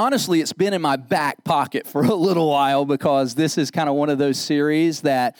honestly, it's been in my back pocket for a little while because this is kind of one of those series that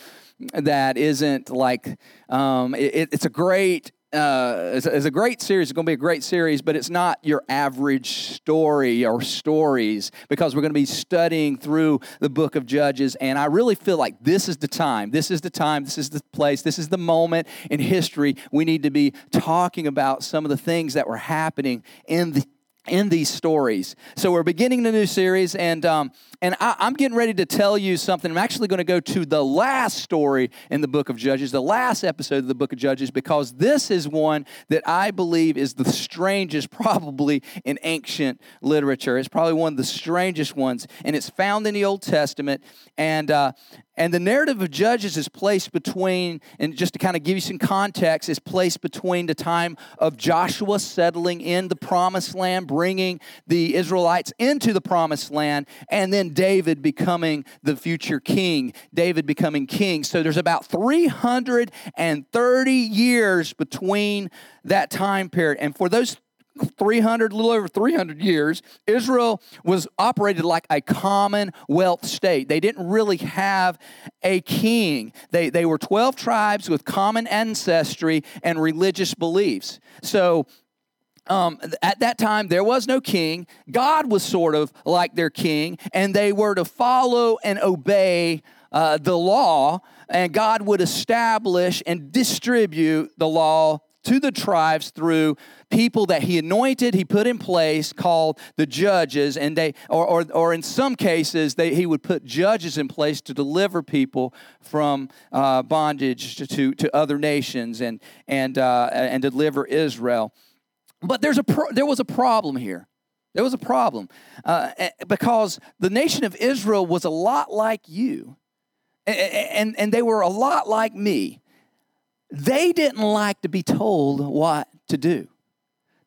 that isn't like um, it, it's a great uh, it's, it's, a great series. It's going to be a great series, but it's not your average story or stories because we're going to be studying through the book of Judges. And I really feel like this is the time. This is the time. This is the place. This is the moment in history we need to be talking about some of the things that were happening in the in these stories. So we're beginning the new series, and um, and I, am getting ready to tell you something. I'm actually going to go to the last story in the book of Judges, the last episode of the book of Judges, because this is one that I believe is the strangest, probably in ancient literature. It's probably one of the strangest ones, and it's found in the Old Testament. And uh, and the narrative of Judges is placed between, and just to kind of give you some context, is placed between the time of Joshua settling in the promised land, bringing the Israelites into the promised land, and then David becoming the future king, David becoming king. So there's about 330 years between that time period. And for those 300, a little over 300 years, Israel was operated like a commonwealth state. They didn't really have a king. They, they were 12 tribes with common ancestry and religious beliefs. So um, at that time, there was no king. God was sort of like their king, and they were to follow and obey uh, the law, and God would establish and distribute the law to the tribes through people that he anointed, he put in place called the judges, and they, or, or, or in some cases, they, he would put judges in place to deliver people from uh, bondage to, to other nations and, and, uh, and deliver Israel. But there's a pro- there was a problem here. There was a problem uh, because the nation of Israel was a lot like you, and, and, and they were a lot like me. They didn't like to be told what to do.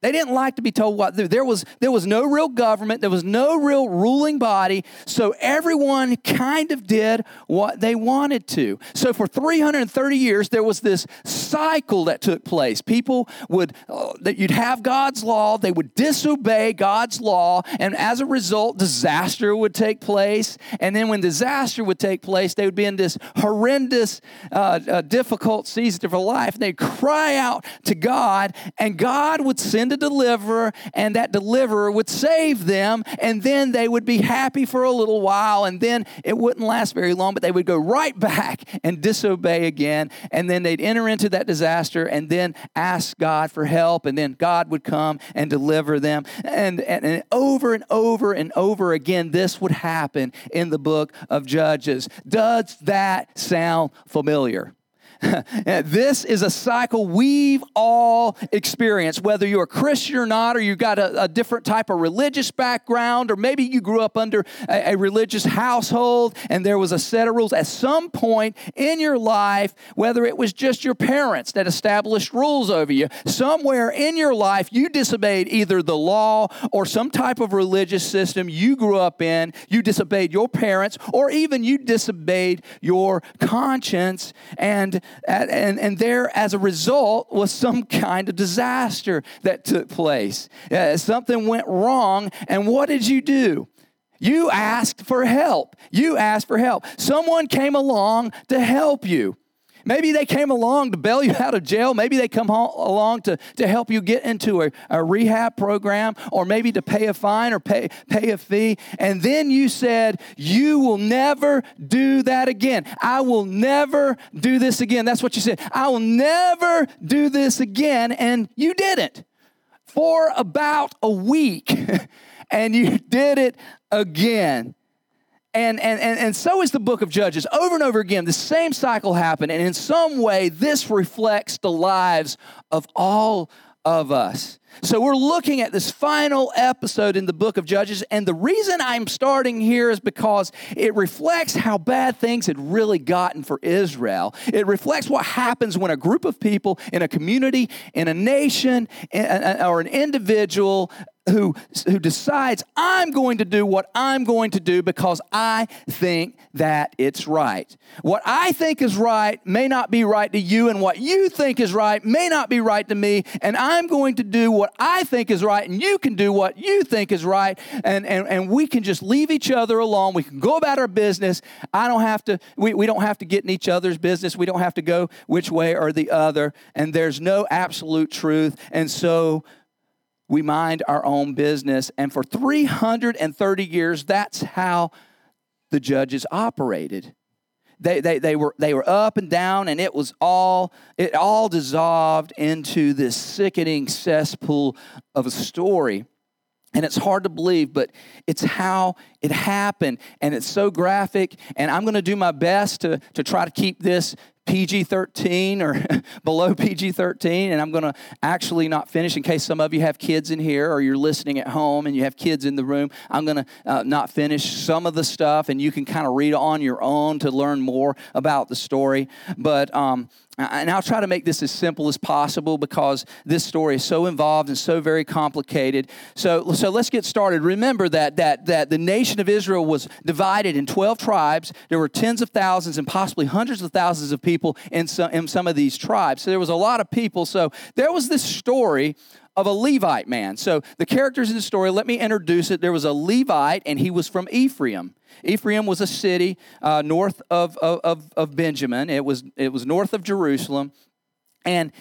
They didn't like to be told what. There was, there was no real government, there was no real ruling body, so everyone kind of did what they wanted to. So for 330 years, there was this cycle that took place. People would, uh, that you'd have God's law, they would disobey God's law, and as a result, disaster would take place. And then when disaster would take place, they would be in this horrendous, uh, uh, difficult season of their life. They'd cry out to God, and God would send a deliverer, and that deliverer would save them, and then they would be happy for a little while, and then it wouldn't last very long, but they would go right back and disobey again, and then they'd enter into that disaster and then ask God for help, and then God would come and deliver them. And, and, and over and over and over again, this would happen in the book of Judges. Does that sound familiar? this is a cycle we've all experienced, whether you're a Christian or not, or you've got a, a different type of religious background, or maybe you grew up under a, a religious household and there was a set of rules. At some point in your life, whether it was just your parents that established rules over you, somewhere in your life you disobeyed either the law or some type of religious system you grew up in, you disobeyed your parents, or even you disobeyed your conscience. And and, and there, as a result, was some kind of disaster that took place. Uh, something went wrong, and what did you do? You asked for help. You asked for help. Someone came along to help you. Maybe they came along to bail you out of jail. Maybe they come along to, to help you get into a, a rehab program or maybe to pay a fine or pay, pay a fee. And then you said, You will never do that again. I will never do this again. That's what you said. I will never do this again. And you didn't for about a week. and you did it again. And, and, and, and so is the book of Judges. Over and over again, the same cycle happened. And in some way, this reflects the lives of all of us. So we're looking at this final episode in the book of Judges. And the reason I'm starting here is because it reflects how bad things had really gotten for Israel. It reflects what happens when a group of people in a community, in a nation, uh, uh, or an individual who, who decides, I'm going to do what I'm going to do because I think that it's right. What I think is right may not be right to you, and what you think is right may not be right to me. And I'm going to do what I think is right, and you can do what you think is right. And, and, and we can just leave each other alone. We can go about our business. I don't have to, we, we don't have to get in each other's business. We don't have to go which way or the other. And there's no absolute truth. And so, we mind our own business. And for 330 years, that's how the judges operated. They, they, they, were, they were up and down, and it was all, it all dissolved into this sickening cesspool of a story. And it's hard to believe, but it's how it happened. And it's so graphic. And I'm going to do my best to, to try to keep this PG 13 or below PG 13, and I'm going to actually not finish in case some of you have kids in here or you're listening at home and you have kids in the room. I'm going to uh, not finish some of the stuff, and you can kind of read on your own to learn more about the story. But um, Uh, and I'll try to make this as simple as possible because this story is so involved and so very complicated. So, so let's get started. Remember that, that, that the nation of Israel was divided in 12 tribes. There were tens of thousands and possibly hundreds of thousands of people in some, in some of these tribes. So there was a lot of people. So there was this story of a Levite man. So the characters in the story, let me introduce it. There was a Levite, and he was from Ephraim. Ephraim was a city uh, north of, of, of Benjamin. It was, it was north of Jerusalem. And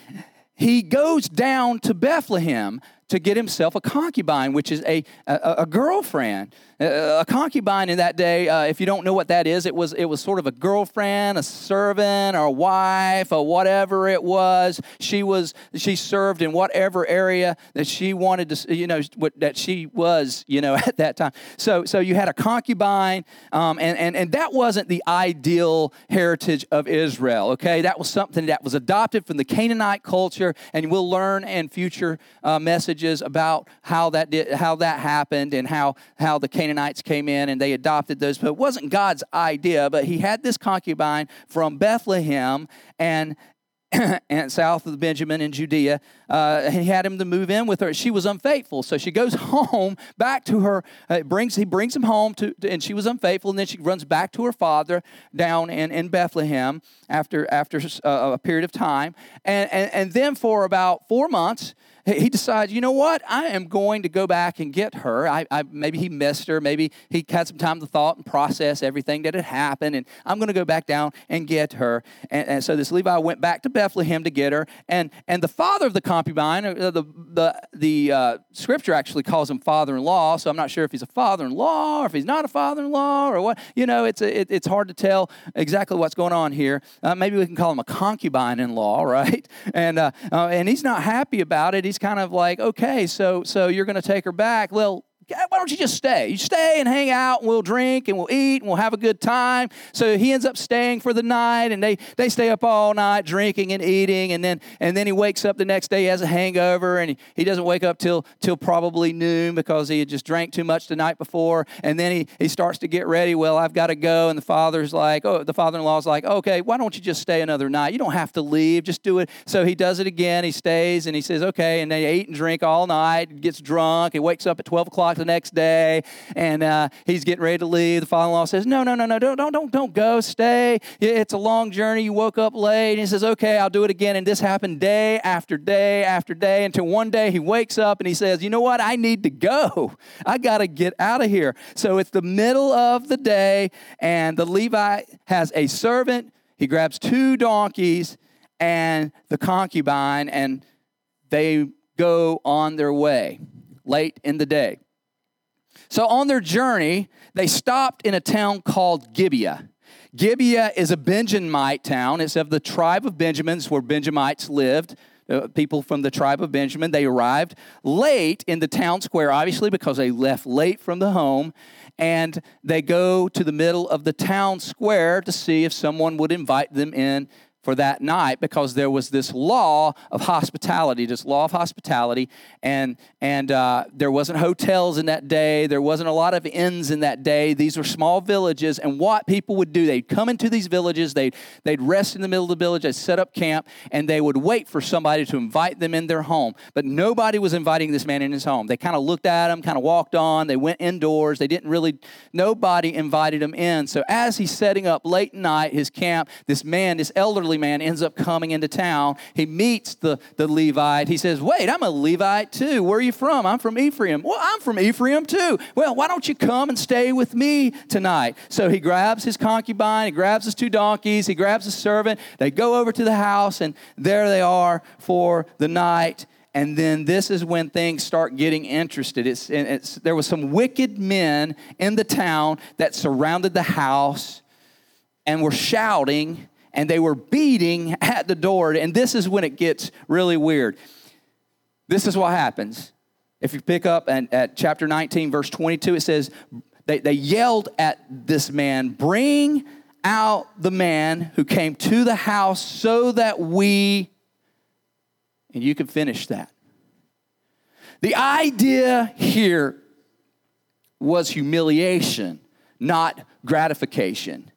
he goes down to Bethlehem to get himself a concubine, which is a, a, a girlfriend. A concubine in that day, uh, if you don't know what that is, it was, it was sort of a girlfriend, a servant, or a wife, or whatever it was. She was she served in whatever area that she wanted to, you know, that she was, you know, at that time. So, so you had a concubine, um, and, and, and that wasn't the ideal heritage of Israel, okay? That was something that was adopted from the Canaanite culture, and we'll learn in future uh, messages about how that, did, how that happened and how, how the Canaanites came in and they adopted those. But it wasn't God's idea, but he had this concubine from Bethlehem and and south of Benjamin in Judea, uh, he had him to move in with her. She was unfaithful, so she goes home back to her. Uh, brings he brings him home to, to, and she was unfaithful, and then she runs back to her father down in, in Bethlehem after after uh, a period of time, and, and and then for about four months he decides, you know what? I am going to go back and get her. I, I, maybe he missed her. Maybe he had some time to thought and process everything that had happened. And I'm going to go back down and get her. And, and, so this Levi went back to Bethlehem to get her. And, and the father of the concubine, uh, the, the, the uh, scripture actually calls him father in law. So I'm not sure if he's a father in law or if he's not a father in law or what. You know, it's, a, it, it's hard to tell exactly what's going on here. Uh, maybe we can call him a concubine in law, right? And, uh, uh, and he's not happy about it kind of like, okay, so so you're going to take her back. Well, why don't you just stay? You stay and hang out, and we'll drink and we'll eat and we'll have a good time. So he ends up staying for the night, and they, they stay up all night drinking and eating, and then and then he wakes up the next day, he has a hangover, and he, he doesn't wake up till till probably noon because he had just drank too much the night before. And then he, he starts to get ready. Well, I've got to go, and the father's like, oh, the father-in-law's like, okay, why don't you just stay another night? You don't have to leave, just do it. So he does it again. He stays, and he says, okay, and they eat and drink all night, gets drunk, he wakes up at 12 o'clock the next day, and uh, he's getting ready to leave. The father-in-law says, "No, no, no, no, don't, don't, don't, don't go. Stay. It's a long journey. You woke up late." And he says, "Okay, I'll do it again." And this happened day after day after day until one day he wakes up and he says, "You know what? I need to go. I got to get out of here." So it's the middle of the day, and the Levite has a servant. He grabs two donkeys and the concubine, and they go on their way late in the day. So on their journey, they stopped in a town called Gibeah. Gibeah is a Benjamite town. It's of the tribe of Benjamin, it's where Benjamites lived. Uh, people from the tribe of Benjamin. They arrived late in the town square, obviously, because they left late from the home. And they go to the middle of the town square to see if someone would invite them in for that night because there was this law of hospitality, this law of hospitality, and and uh, there wasn't hotels in that day. There wasn't a lot of inns in that day. These were small villages, and what people would do, they'd come into these villages, they'd they'd rest in the middle of the village, they'd set up camp, and they would wait for somebody to invite them in their home. But nobody was inviting this man in his home. They kind of looked at him, kind of walked on. They went indoors. They didn't really. Nobody invited him in. So as he's setting up late night his camp, this man, this elderly man, ends up coming into town. He meets the, the Levite. He says, Wait, I'm a Levite too. Where are you from? I'm from Ephraim. Well, I'm from Ephraim too. Well, why don't you come and stay with me tonight? So he grabs his concubine, he grabs his two donkeys, he grabs his servant. They go over to the house, and there they are for the night. And then this is when things start getting interested. It's, it's, there was some wicked men in the town that surrounded the house and were shouting and they were beating at the door. And this is when it gets really weird. This is what happens. If you pick up and at chapter 19, verse 22, it says, they, they yelled at this man, Bring out the man who came to the house so that we, and you can finish that. The idea here was humiliation, not gratification.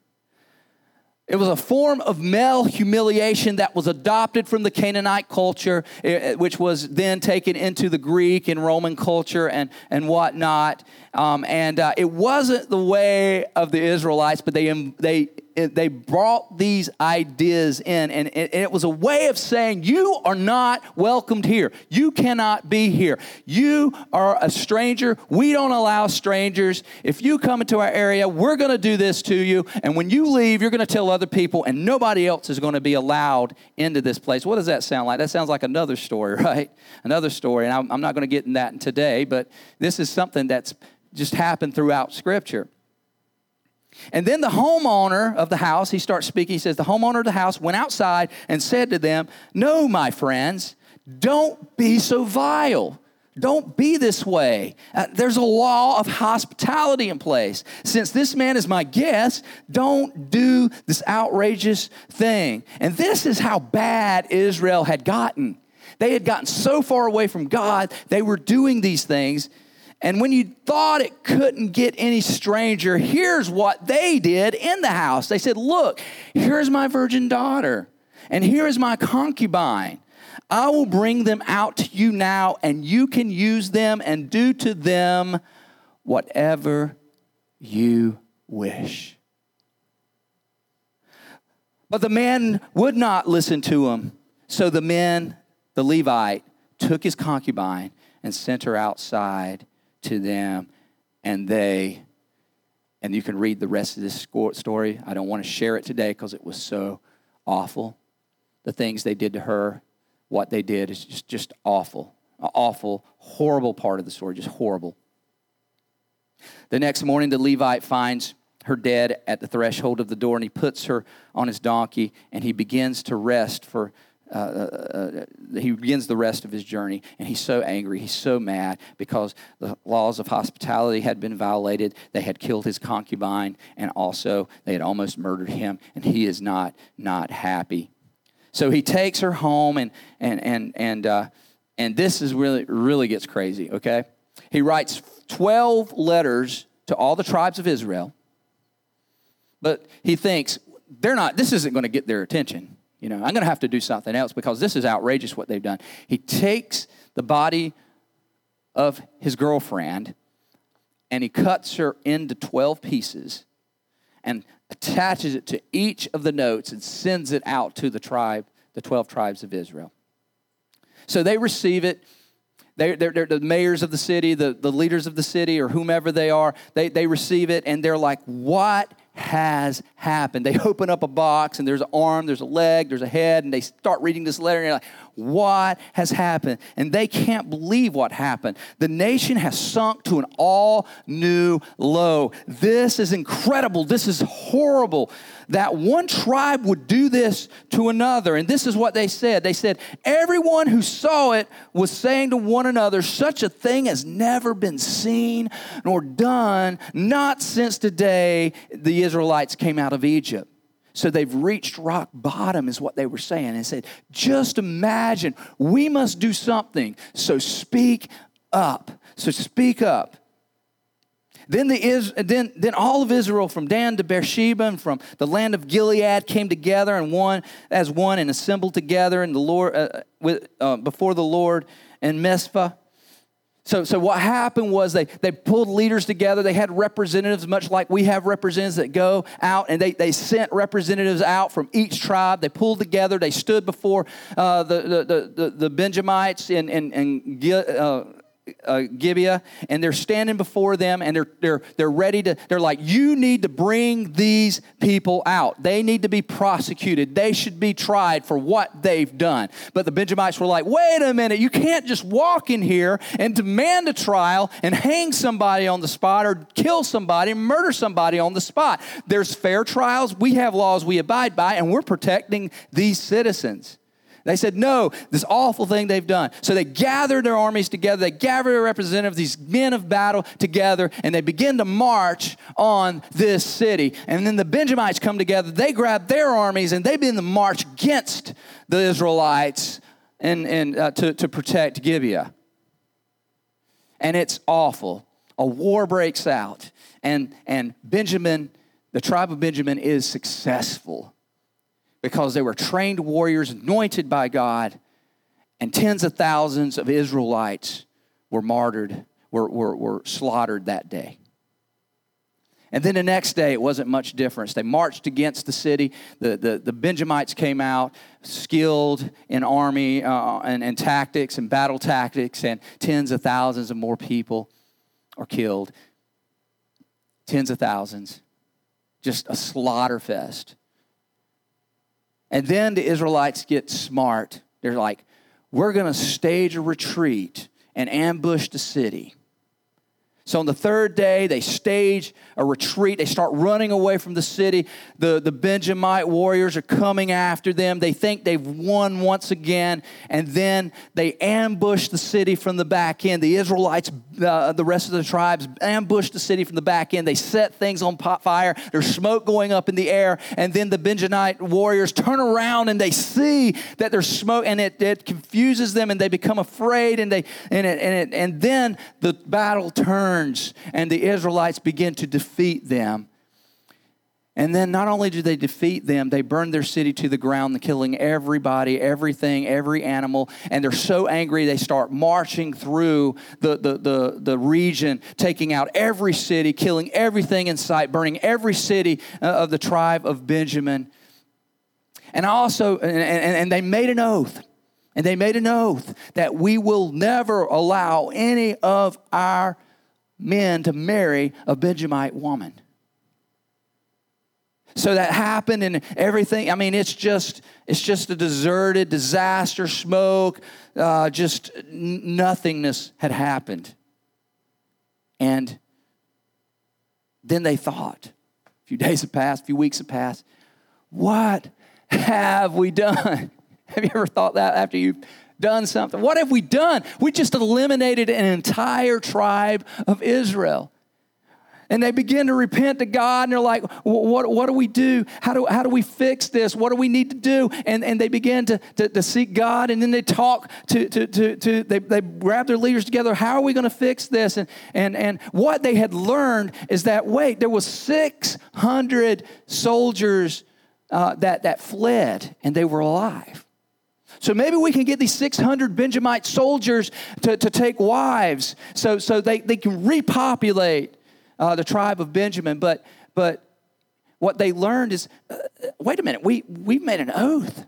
It was a form of male humiliation that was adopted from the Canaanite culture, eh, eh, which was then taken into the Greek and Roman culture and, and whatnot. Um, and uh, it wasn't the way of the Israelites, but they, they it, they brought these ideas in, and it, it was a way of saying, You are not welcomed here. You cannot be here. You are a stranger. We don't allow strangers. If you come into our area, we're going to do this to you. And when you leave, you're going to tell other people, and nobody else is going to be allowed into this place. What does that sound like? That sounds like another story, right? Another story. And I'm, I'm not going to get in that today, but this is something that's just happened throughout Scripture. And then the homeowner of the house, he starts speaking. He says, The homeowner of the house went outside and said to them, No, my friends, don't be so vile. Don't be this way. Uh, there's a law of hospitality in place. Since this man is my guest, don't do this outrageous thing. And this is how bad Israel had gotten. They had gotten so far away from God, they were doing these things and when you thought it couldn't get any stranger, here's what they did in the house. They said, Look, here's my virgin daughter, and here is my concubine. I will bring them out to you now, and you can use them and do to them whatever you wish. But the man would not listen to him. So the men, the Levite, took his concubine and sent her outside to them, and they, and you can read the rest of this story. I don't want to share it today because it was so awful. The things they did to her, what they did is just, just awful. Awful, horrible part of the story, just horrible. The next morning, the Levite finds her dead at the threshold of the door, and he puts her on his donkey, and he begins to rest for uh, uh, uh, he begins the rest of his journey, and he's so angry. He's so mad because the laws of hospitality had been violated. They had killed his concubine, and also they had almost murdered him, and he is not not happy. So he takes her home, and and and and uh, and this is really really gets crazy. Okay, he writes twelve letters to all the tribes of Israel, but he thinks they're not. This isn't going to get their attention you know, I'm going to have to do something else because this is outrageous what they've done. He takes the body of his girlfriend and he cuts her into 12 pieces and attaches it to each of the notes and sends it out to the tribe, the 12 tribes of Israel. So they receive it. They're, they're, they're, the mayors of the city, the, the leaders of the city, or whomever they are. They, they receive it and they're like, What has happened. They open up a box and there's an arm, there's a leg, there's a head, and they start reading this letter and you're like, what has happened? And they can't believe what happened. The nation has sunk to an all new low. This is incredible. This is horrible that one tribe would do this to another. And this is what they said they said, Everyone who saw it was saying to one another, Such a thing has never been seen nor done, not since the day the Israelites came out of Egypt. So they've reached rock bottom, is what they were saying. And said, just imagine, we must do something. So speak up. So speak up. Then, the, then, then all of Israel from Dan to Beersheba and from the land of Gilead came together and one as one and assembled together in the Lord, uh, with, uh, before the Lord in Mizpah. So, so what happened was they, they pulled leaders together. They had representatives, much like we have representatives that go out, and they, they sent representatives out from each tribe. They pulled together. They stood before uh, the, the, the, the, Benjamites in, in, in uh, uh, Gibeah, and they're standing before them, and they're they're they're ready to. They're like, you need to bring these people out. They need to be prosecuted. They should be tried for what they've done. But the Benjamites were like, wait a minute, you can't just walk in here and demand a trial and hang somebody on the spot or kill somebody, murder somebody on the spot. There's fair trials. We have laws we abide by, and we're protecting these citizens. They said, no, this awful thing they've done. So they gathered their armies together. They gathered their representatives, these men of battle together, and they begin to march on this city. And then the Benjamites come together. They grab their armies and they begin to march against the Israelites and, and uh, to, to protect Gibeah. And it's awful. A war breaks out. And, and Benjamin, the tribe of Benjamin, is successful because they were trained warriors anointed by God, and tens of thousands of Israelites were martyred, were, were, were slaughtered that day. And then the next day, it wasn't much difference. They marched against the city. The, the, the Benjamites came out, skilled in army uh, and, and tactics and battle tactics, and tens of thousands of more people are killed. Tens of thousands. Just a slaughter fest. And then the Israelites get smart. They're like, we're going to stage a retreat and ambush the city. So on the third day, they stage a retreat. They start running away from the city. The, the Benjamite warriors are coming after them. They think they've won once again. And then they ambush the city from the back end. The Israelites, uh, the rest of the tribes, ambush the city from the back end. They set things on fire. There's smoke going up in the air. And then the Benjamite warriors turn around and they see that there's smoke and it, it confuses them and they become afraid. And, they, and, it, and, it, and then the battle turns turns and the Israelites begin to defeat them. And then not only do they defeat them, they burn their city to the ground, killing everybody, everything, every animal. And they're so angry, they start marching through the, the, the, the region, taking out every city, killing everything in sight, burning every city uh, of the tribe of Benjamin. And also, and, and, and they made an oath. And they made an oath that we will never allow any of our men to marry a Benjamite woman. So that happened and everything. I mean, it's just it's just a deserted disaster, smoke, uh, just nothingness had happened. And then they thought, a few days have passed, a few weeks have passed, what have we done? Have you ever thought that after you've done something. What have we done? We just eliminated an entire tribe of Israel. And they begin to repent to God and they're like, what, what do we do? How, do? how do we fix this? What do we need to do? And, and they begin to, to, to seek God and then they talk to, to, to, to they, they grab their leaders together. How are we going to fix this? And, and, and what they had learned is that, wait, there was 600 soldiers uh, that, that fled and they were alive. So maybe we can get these 600 Benjamite soldiers to, to take wives so, so they, they can repopulate uh, the tribe of Benjamin. But, but what they learned is uh, wait a minute, we, we've made an oath.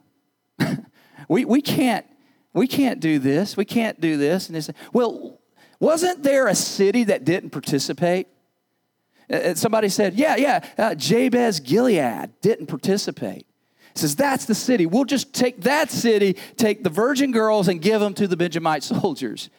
we, we, can't, we can't do this. We can't do this. And they said, well, wasn't there a city that didn't participate? Uh, uh somebody said, yeah, yeah, uh, Jabesh Gilead didn't participate says, That's the city. We'll just take that city, take the virgin girls, and give them to the Benjamite soldiers.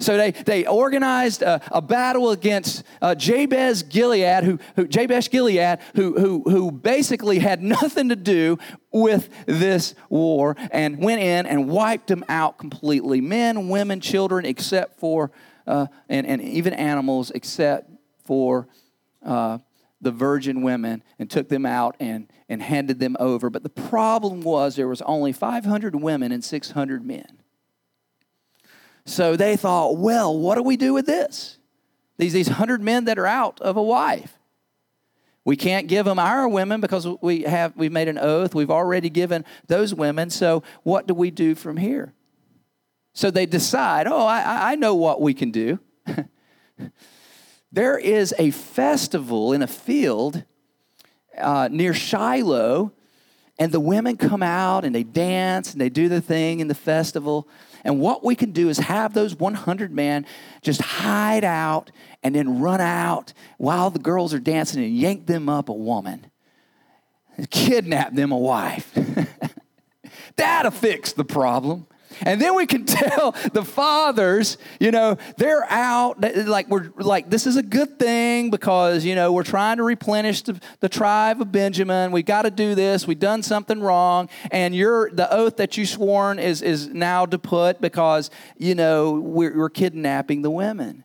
So they, they organized a, a battle against uh, Jabesh Gilead, who, who Jabesh Gilead, who, who, who basically had nothing to do with this war, and went in and wiped them out completely. Men, women, children, except for, uh, and, and even animals, except for uh, the virgin women and took them out and, and handed them over. But the problem was there was only 500 women and 600 men. So they thought, well, what do we do with this? These, these 100 men that are out of a wife. We can't give them our women because we have we've made an oath. We've already given those women. So what do we do from here? So they decide, oh, I, I know what we can do. there is a festival in a field uh, near Shiloh, and the women come out and they dance and they do the thing in the festival. And what we can do is have those 100 men just hide out and then run out while the girls are dancing and yank them up a woman, kidnap them a wife. That'll fix the problem. And then we can tell the fathers, you know, they're out like we're like this is a good thing because you know we're trying to replenish the, the tribe of Benjamin. We got to do this. We've done something wrong, and you're the oath that you sworn is is now to put because you know we're, we're kidnapping the women.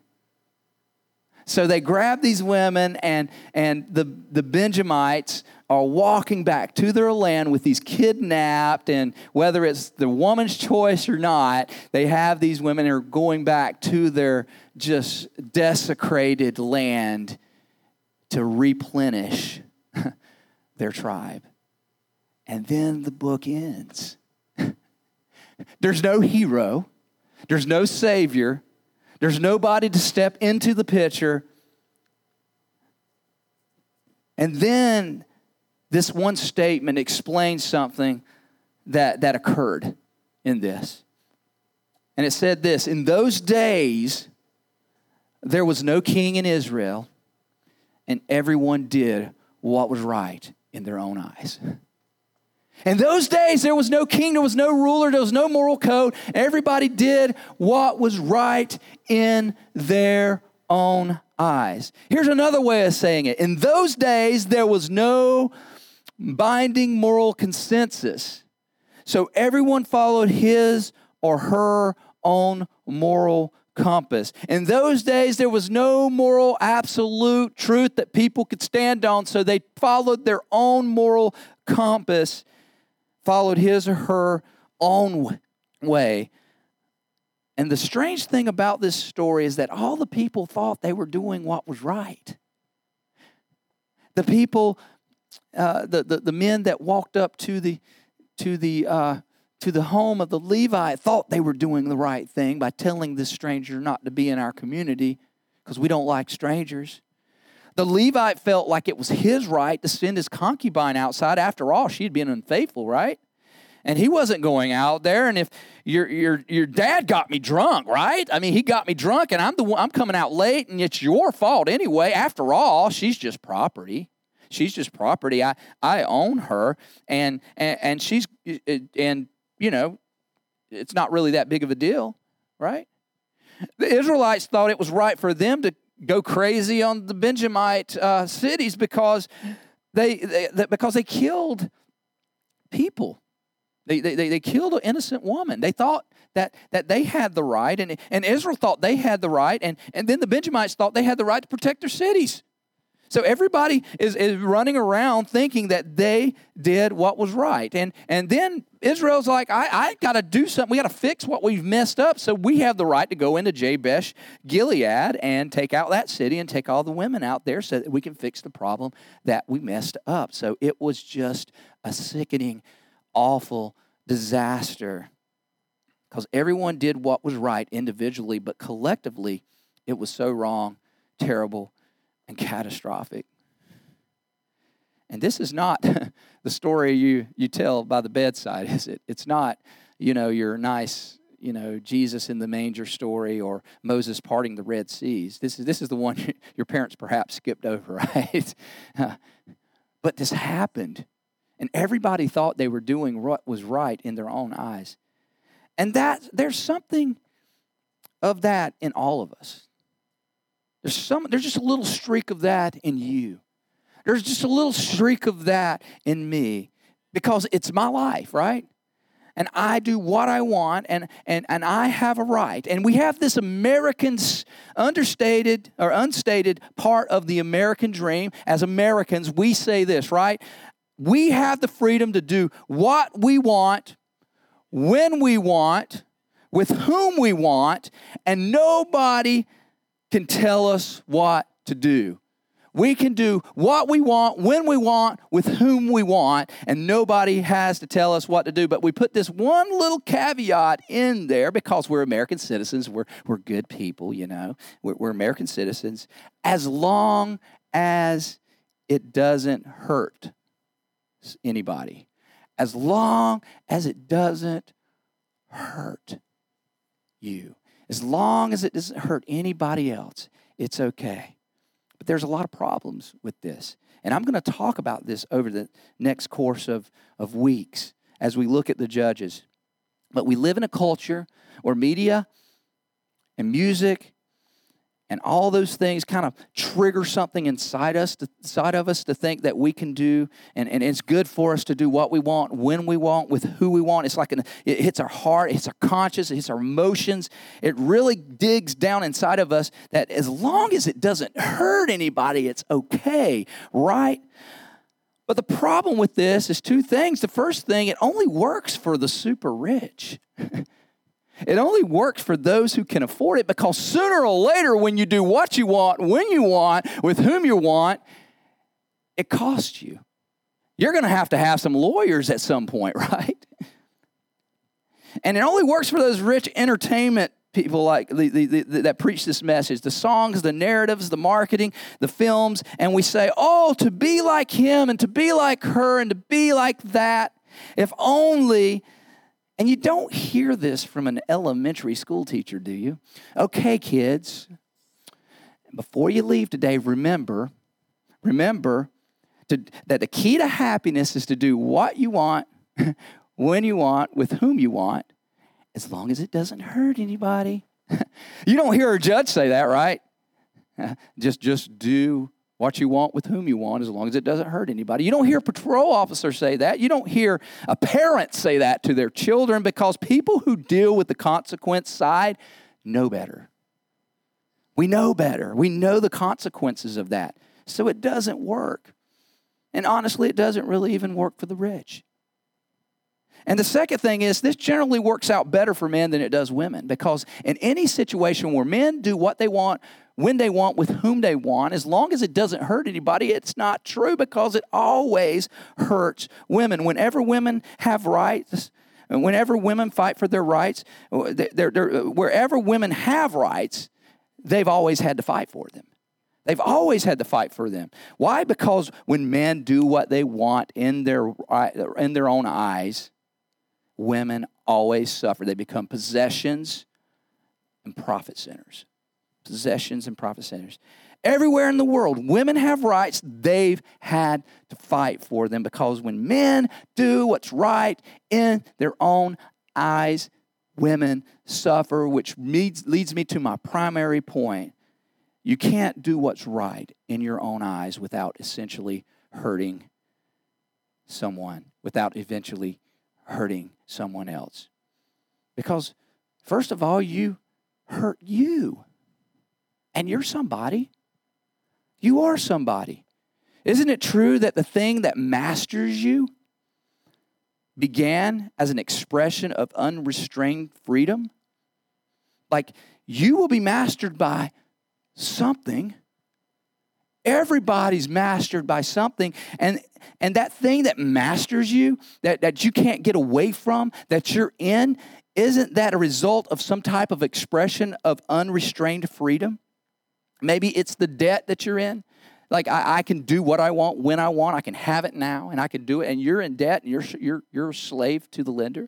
So they grab these women, and, and the, the Benjamites are walking back to their land with these kidnapped, and whether it's the woman's choice or not, they have these women are going back to their just desecrated land to replenish their tribe. And then the book ends. There's no hero, there's no savior, there's nobody to step into the picture. And then this one statement explains something that, that occurred in this. And it said this In those days, there was no king in Israel, and everyone did what was right in their own eyes. In those days, there was no king, there was no ruler, there was no moral code. Everybody did what was right in their own eyes. Here's another way of saying it. In those days, there was no binding moral consensus. So everyone followed his or her own moral compass. In those days, there was no moral absolute truth that people could stand on, so they followed their own moral compass followed his or her own way. And the strange thing about this story is that all the people thought they were doing what was right. The people, uh, the, the, the men that walked up to the, to the, uh, to the home of the Levite thought they were doing the right thing by telling this stranger not to be in our community because we don't like strangers. The Levite felt like it was his right to send his concubine outside. After all, she had been unfaithful, right? And he wasn't going out there. And if your your your dad got me drunk, right? I mean, he got me drunk, and I'm the one, I'm coming out late, and it's your fault anyway. After all, she's just property. She's just property. I I own her, and and, and she's and you know, it's not really that big of a deal, right? The Israelites thought it was right for them to go crazy on the Benjamite uh, cities because they, they, because they killed people. They, they, they killed an innocent woman. They thought that, that they had the right, and, and Israel thought they had the right, and, and then the Benjamites thought they had the right to protect their cities. So everybody is, is running around thinking that they did what was right. And, and then Israel's like, I, I got to do something. We got to fix what we've messed up. So we have the right to go into Jabesh, Gilead, and take out that city and take all the women out there so that we can fix the problem that we messed up. So it was just a sickening, awful disaster because everyone did what was right individually, but collectively, it was so wrong, terrible, and catastrophic. And this is not the story you, you tell by the bedside, is it? It's not, you know, your nice, you know, Jesus in the manger story or Moses parting the Red Seas. This is, this is the one your parents perhaps skipped over, right? but this happened. And everybody thought they were doing what was right in their own eyes. And that there's something of that in all of us. There's some there's just a little streak of that in you. There's just a little streak of that in me because it's my life, right? and I do what I want and, and, and I have a right. And we have this American understated or unstated part of the American dream. As Americans, we say this, right? We have the freedom to do what we want, when we want, with whom we want, and nobody can tell us what to do. We can do what we want, when we want, with whom we want, and nobody has to tell us what to do. But we put this one little caveat in there because we're American citizens. We're, we're good people, you know. We're, we're American citizens. As long as it doesn't hurt anybody, as long as it doesn't hurt you, as long as it doesn't hurt anybody else, it's okay. But there's a lot of problems with this. And I'm going to talk about this over the next course of, of weeks as we look at the judges. But we live in a culture where media and music and all those things kind of trigger something inside us to, inside of us to think that we can do and, and it's good for us to do what we want when we want with who we want. It's like an, it hits our heart it hits our conscience it hits our emotions. It really digs down inside of us that as long as it doesn't hurt anybody it's okay right? But the problem with this is two things. The first thing it only works for the super rich It only works for those who can afford it because sooner or later, when you do what you want, when you want, with whom you want, it costs you. You're going to have to have some lawyers at some point, right? And it only works for those rich entertainment people like the, the, the, that preach this message the songs, the narratives, the marketing, the films, and we say, oh, to be like him and to be like her and to be like that. If only and you don't hear this from an elementary school teacher, do you? Okay, kids, before you leave today, remember, remember to, that the key to happiness is to do what you want, when you want, with whom you want, as long as it doesn't hurt anybody. you don't hear a judge say that, right? just just do what you want with whom you want as long as it doesn't hurt anybody. You don't hear a patrol officer say that. You don't hear a parent say that to their children because people who deal with the consequence side know better. We know better. We know the consequences of that. So it doesn't work. And honestly, it doesn't really even work for the rich. And the second thing is, this generally works out better for men than it does women because in any situation where men do what they want when they want, with whom they want, as long as it doesn't hurt anybody, it's not true because it always hurts women. Whenever women have rights, whenever women fight for their rights, they're, they're, wherever women have rights, they've always had to fight for them. They've always had to fight for them. Why? Because when men do what they want in their, uh, in their own eyes, women always suffer. They become possessions and profit centers possessions and profit centers. Everywhere in the world, women have rights. They've had to fight for them because when men do what's right in their own eyes, women suffer, which leads, leads me to my primary point. You can't do what's right in your own eyes without essentially hurting someone, without eventually hurting someone else. Because, first of all, you hurt you. And you're somebody. You are somebody. Isn't it true that the thing that masters you began as an expression of unrestrained freedom? Like you will be mastered by something. Everybody's mastered by something. And, and that thing that masters you, that, that you can't get away from, that you're in, isn't that a result of some type of expression of unrestrained freedom? Maybe it's the debt that you're in. Like I, I, can do what I want when I want. I can have it now, and I can do it. And you're in debt, and you're you're you're a slave to the lender.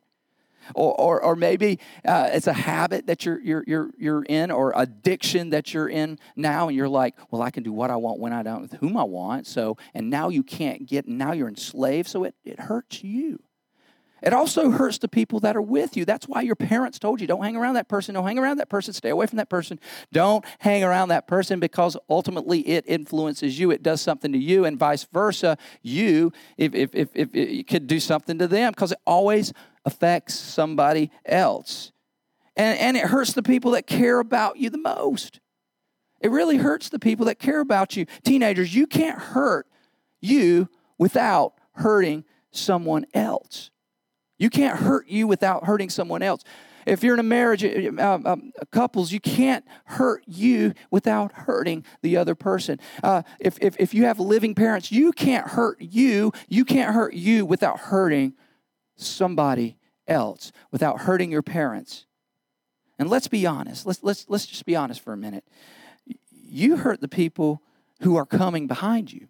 Or, or, or maybe uh, it's a habit that you're, you're, you're, you're in or addiction that you're in now and you're like well i can do what i want when i don't with whom i want so and now you can't get now you're enslaved so it, it hurts you It also hurts the people that are with you. That's why your parents told you don't hang around that person, don't hang around that person, stay away from that person. Don't hang around that person because ultimately it influences you. It does something to you, and vice versa. You, if, if, if, if it could do something to them because it always affects somebody else. And, and it hurts the people that care about you the most. It really hurts the people that care about you. Teenagers, you can't hurt you without hurting someone else. You can't hurt you without hurting someone else. If you're in a marriage, uh, um, couples, you can't hurt you without hurting the other person. Uh, if, if, if you have living parents, you can't hurt you. You can't hurt you without hurting somebody else, without hurting your parents. And let's be honest. Let's, let's, let's just be honest for a minute. You hurt the people who are coming behind you.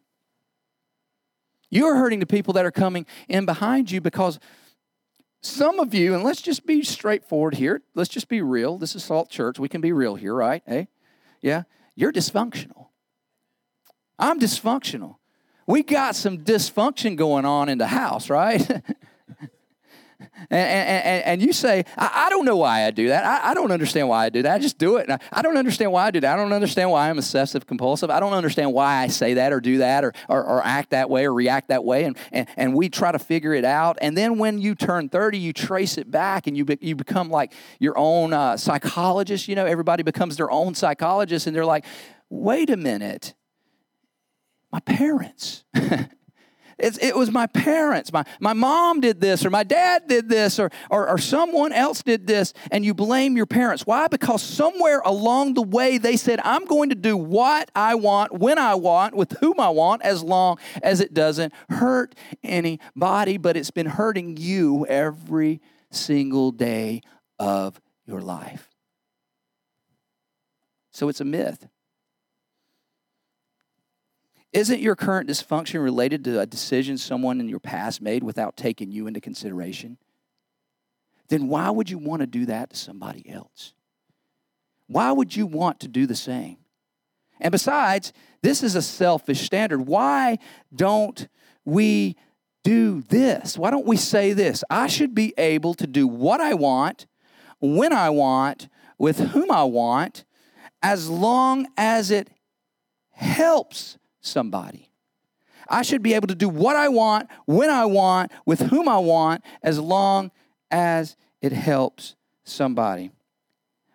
You're hurting the people that are coming in behind you because some of you, and let's just be straightforward here, let's just be real. This is Salt Church. We can be real here, right? Hey? Yeah? You're dysfunctional. I'm dysfunctional. We got some dysfunction going on in the house, right? And, and, and you say, I, I, don't know why I do that. I, I, don't understand why I do that. I just do it. I, I, don't understand why I do that. I don't understand why I'm obsessive compulsive. I don't understand why I say that or do that or, or, or act that way or react that way. And, and, and we try to figure it out. And then when you turn 30, you trace it back and you, be, you become like your own uh, psychologist. You know, everybody becomes their own psychologist and they're like, wait a minute, my parents. It's, it was my parents. My, my mom did this, or my dad did this, or, or, or someone else did this, and you blame your parents. Why? Because somewhere along the way they said, I'm going to do what I want, when I want, with whom I want, as long as it doesn't hurt anybody, but it's been hurting you every single day of your life. So it's a myth. Isn't your current dysfunction related to a decision someone in your past made without taking you into consideration? Then why would you want to do that to somebody else? Why would you want to do the same? And besides, this is a selfish standard. Why don't we do this? Why don't we say this? I should be able to do what I want, when I want, with whom I want, as long as it helps somebody. I should be able to do what I want, when I want, with whom I want, as long as it helps somebody.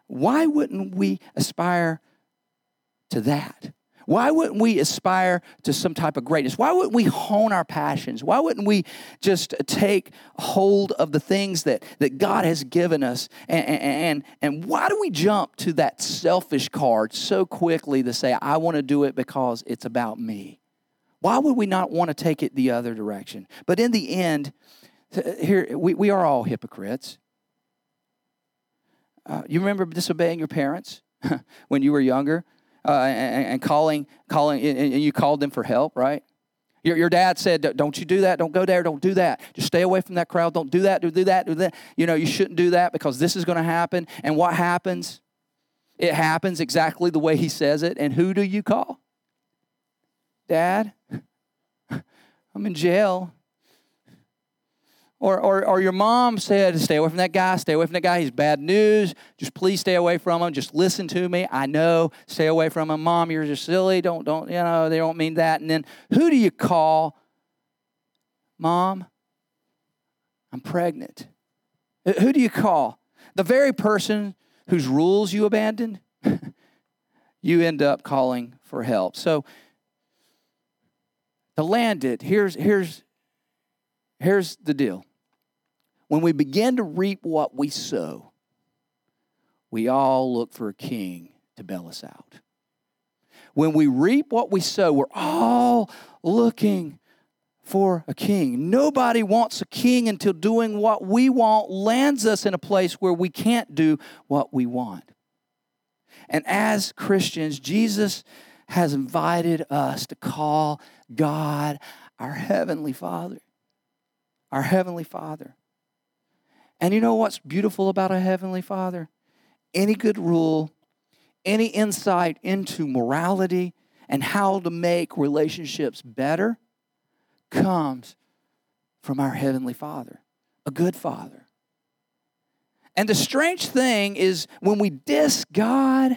Why wouldn't we aspire to that? Why wouldn't we aspire to some type of greatness? Why wouldn't we hone our passions? Why wouldn't we just take hold of the things that, that God has given us? And, and, and why do we jump to that selfish card so quickly to say, I want to do it because it's about me? Why would we not want to take it the other direction? But in the end, here we, we are all hypocrites. Uh, you remember disobeying your parents when you were younger? Uh, and, and, calling, calling, and you called them for help, right? Your, your dad said, Don't you do that. Don't go there. Don't do that. Just stay away from that crowd. Don't do that. Do, do that. Do that. You know, you shouldn't do that because this is going to happen. And what happens? It happens exactly the way he says it. And who do you call? Dad, I'm in jail. Or, or, or your mom said, stay away from that guy, stay away from that guy. He's bad news. Just please stay away from him. Just listen to me. I know. Stay away from him. Mom, you're just silly. Don't, don't, you know, they don't mean that. And then who do you call? Mom, I'm pregnant. Who do you call? The very person whose rules you abandoned, you end up calling for help. So to land it, here's, here's, here's the deal when we begin to reap what we sow, we all look for a king to bail us out. When we reap what we sow, we're all looking for a king. Nobody wants a king until doing what we want lands us in a place where we can't do what we want. And as Christians, Jesus has invited us to call God our Heavenly Father. Our Heavenly Father. And you know what's beautiful about a Heavenly Father? Any good rule, any insight into morality and how to make relationships better comes from our Heavenly Father. a good father. And the strange thing is when we diss God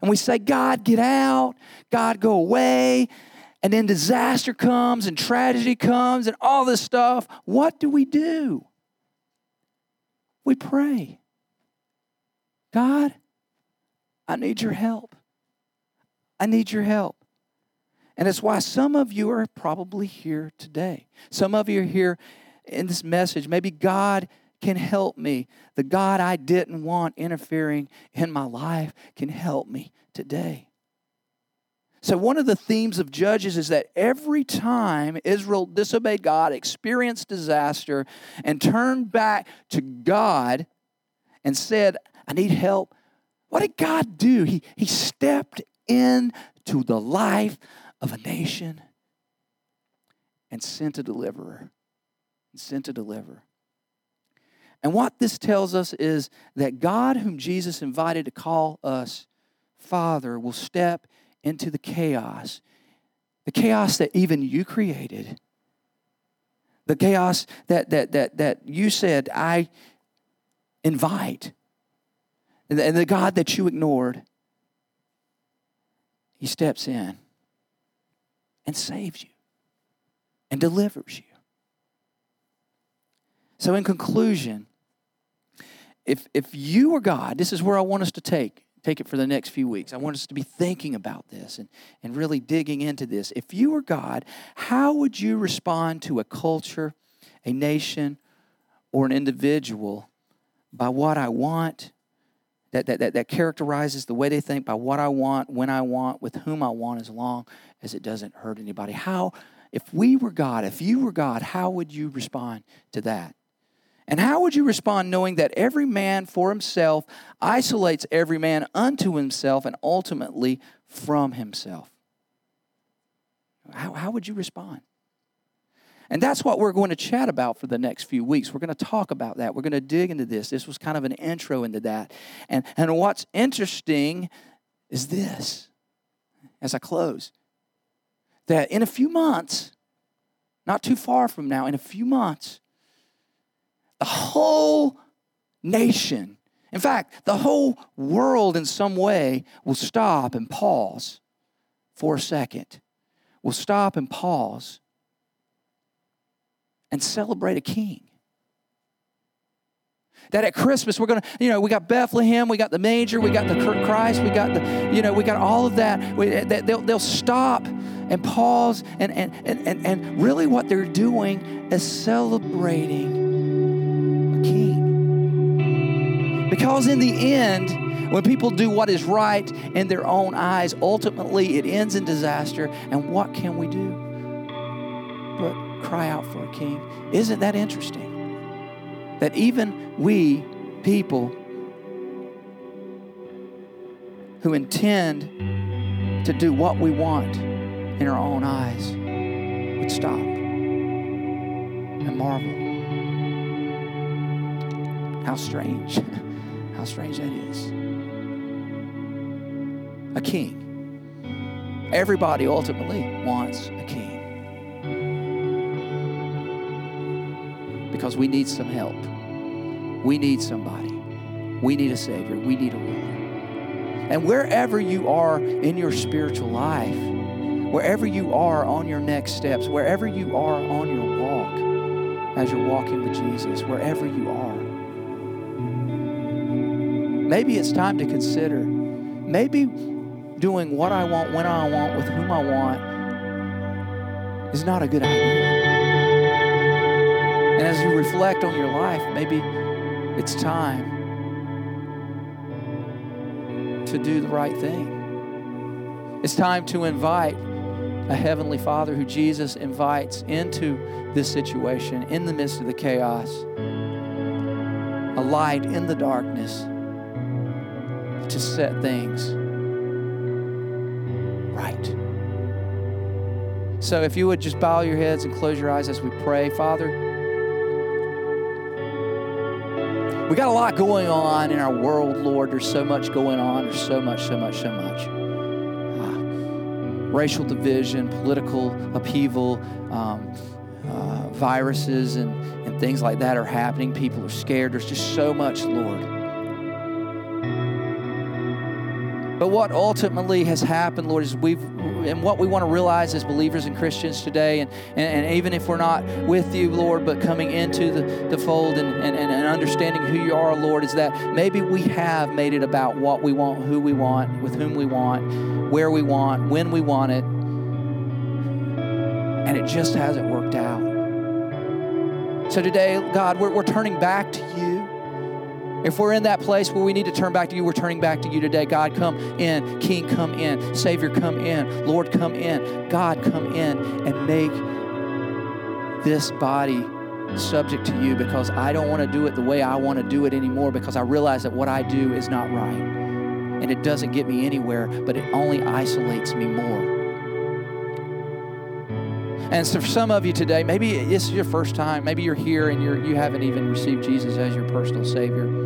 and we say, God, get out, God, go away, and then disaster comes and tragedy comes and all this stuff, what do we do? We pray. God, I need your help. I need your help. And it's why some of you are probably here today. Some of you are here in this message. Maybe God can help me. The God I didn't want interfering in my life can help me today. So, one of the themes of Judges is that every time Israel disobeyed God, experienced disaster, and turned back to God and said, I need help, what did God do? He, he stepped into the life of a nation and sent a deliverer. And sent a deliverer. And what this tells us is that God, whom Jesus invited to call us Father, will step into the chaos, the chaos that even you created, the chaos that, that, that, that you said, I invite, and the, and the God that you ignored. He steps in and saves you and delivers you. So, in conclusion, if, if you were God, this is where I want us to take take it for the next few weeks. I want us to be thinking about this and, and really digging into this. If you were God, how would you respond to a culture, a nation, or an individual by what I want? That, that, that, that characterizes the way they think by what I want, when I want, with whom I want, as long as it doesn't hurt anybody. How, if we were God, if you were God, how would you respond to that? And how would you respond knowing that every man for himself isolates every man unto himself and ultimately from himself? How, how would you respond? And that's what we're going to chat about for the next few weeks. We're going to talk about that. We're going to dig into this. This was kind of an intro into that. And, and what's interesting is this as I close that in a few months, not too far from now, in a few months, the whole nation, in fact, the whole world in some way will stop and pause for a second. Will stop and pause and celebrate a king. That at Christmas we're gonna, you know, we got Bethlehem, we got the manger, we got the Christ, we got the, you know, we got all of that. We, they'll, they'll stop and pause, and, and, and, and really what they're doing is celebrating Because in the end, when people do what is right in their own eyes, ultimately it ends in disaster. And what can we do but cry out for a king? Isn't that interesting? That even we, people who intend to do what we want in our own eyes, would stop and marvel. How strange. How strange that is. A king. Everybody ultimately wants a king. Because we need some help. We need somebody. We need a Savior. We need a ruler. And wherever you are in your spiritual life, wherever you are on your next steps, wherever you are on your walk, as you're walking with Jesus, wherever you are, Maybe it's time to consider. Maybe doing what I want, when I want, with whom I want is not a good idea. And as you reflect on your life, maybe it's time to do the right thing. It's time to invite a heavenly Father who Jesus invites into this situation in the midst of the chaos, a light in the darkness to set things right. So if you would just bow your heads and close your eyes as we pray, Father. We got a lot going on in our world, Lord. There's so much going on. There's so much, so much, so much. Uh, racial division, political upheaval, um, uh, viruses and, and things like that are happening. People are scared. There's just so much, Lord. But what ultimately has happened, Lord, is we've, and what we want to realize as believers and Christians today, and, and, and even if we're not with you, Lord, but coming into the, the fold and, and, and understanding who you are, Lord, is that maybe we have made it about what we want, who we want, with whom we want, where we want, when we want it, and it just hasn't worked out. So today, God, we're, we're turning back to. If we're in that place where we need to turn back to you, we're turning back to you today. God, come in. King, come in. Savior, come in. Lord, come in. God, come in and make this body subject to you because I don't want to do it the way I want to do it anymore because I realize that what I do is not right. And it doesn't get me anywhere, but it only isolates me more. And so for some of you today, maybe this is your first time. Maybe you're here and you're, you haven't even received Jesus as your personal Savior.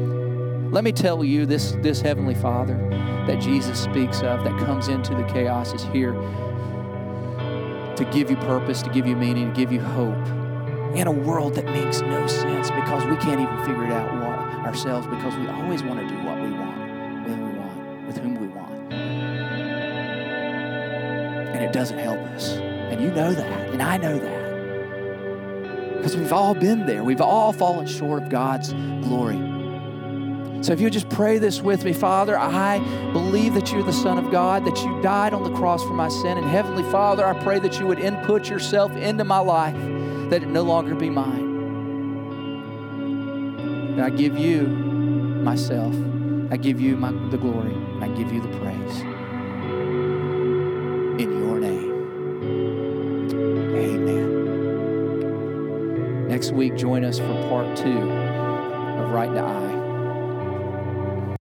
Let me tell you, this, this Heavenly Father that Jesus speaks of, that comes into the chaos, is here to give you purpose, to give you meaning, to give you hope in a world that makes no sense because we can't even figure it out what, ourselves because we always want to do what we want, when we want, with whom we want. And it doesn't help us. And you know that, and I know that. Because we've all been there. We've all fallen short of God's glory. So if you just pray this with me, Father, I believe that you're the Son of God, that you died on the cross for my sin. And Heavenly Father, I pray that you would input yourself into my life, that it no longer be mine. And I give you myself. I give you my, the glory. I give you the praise. In your name. Amen. Next week, join us for part two of Right to Eye.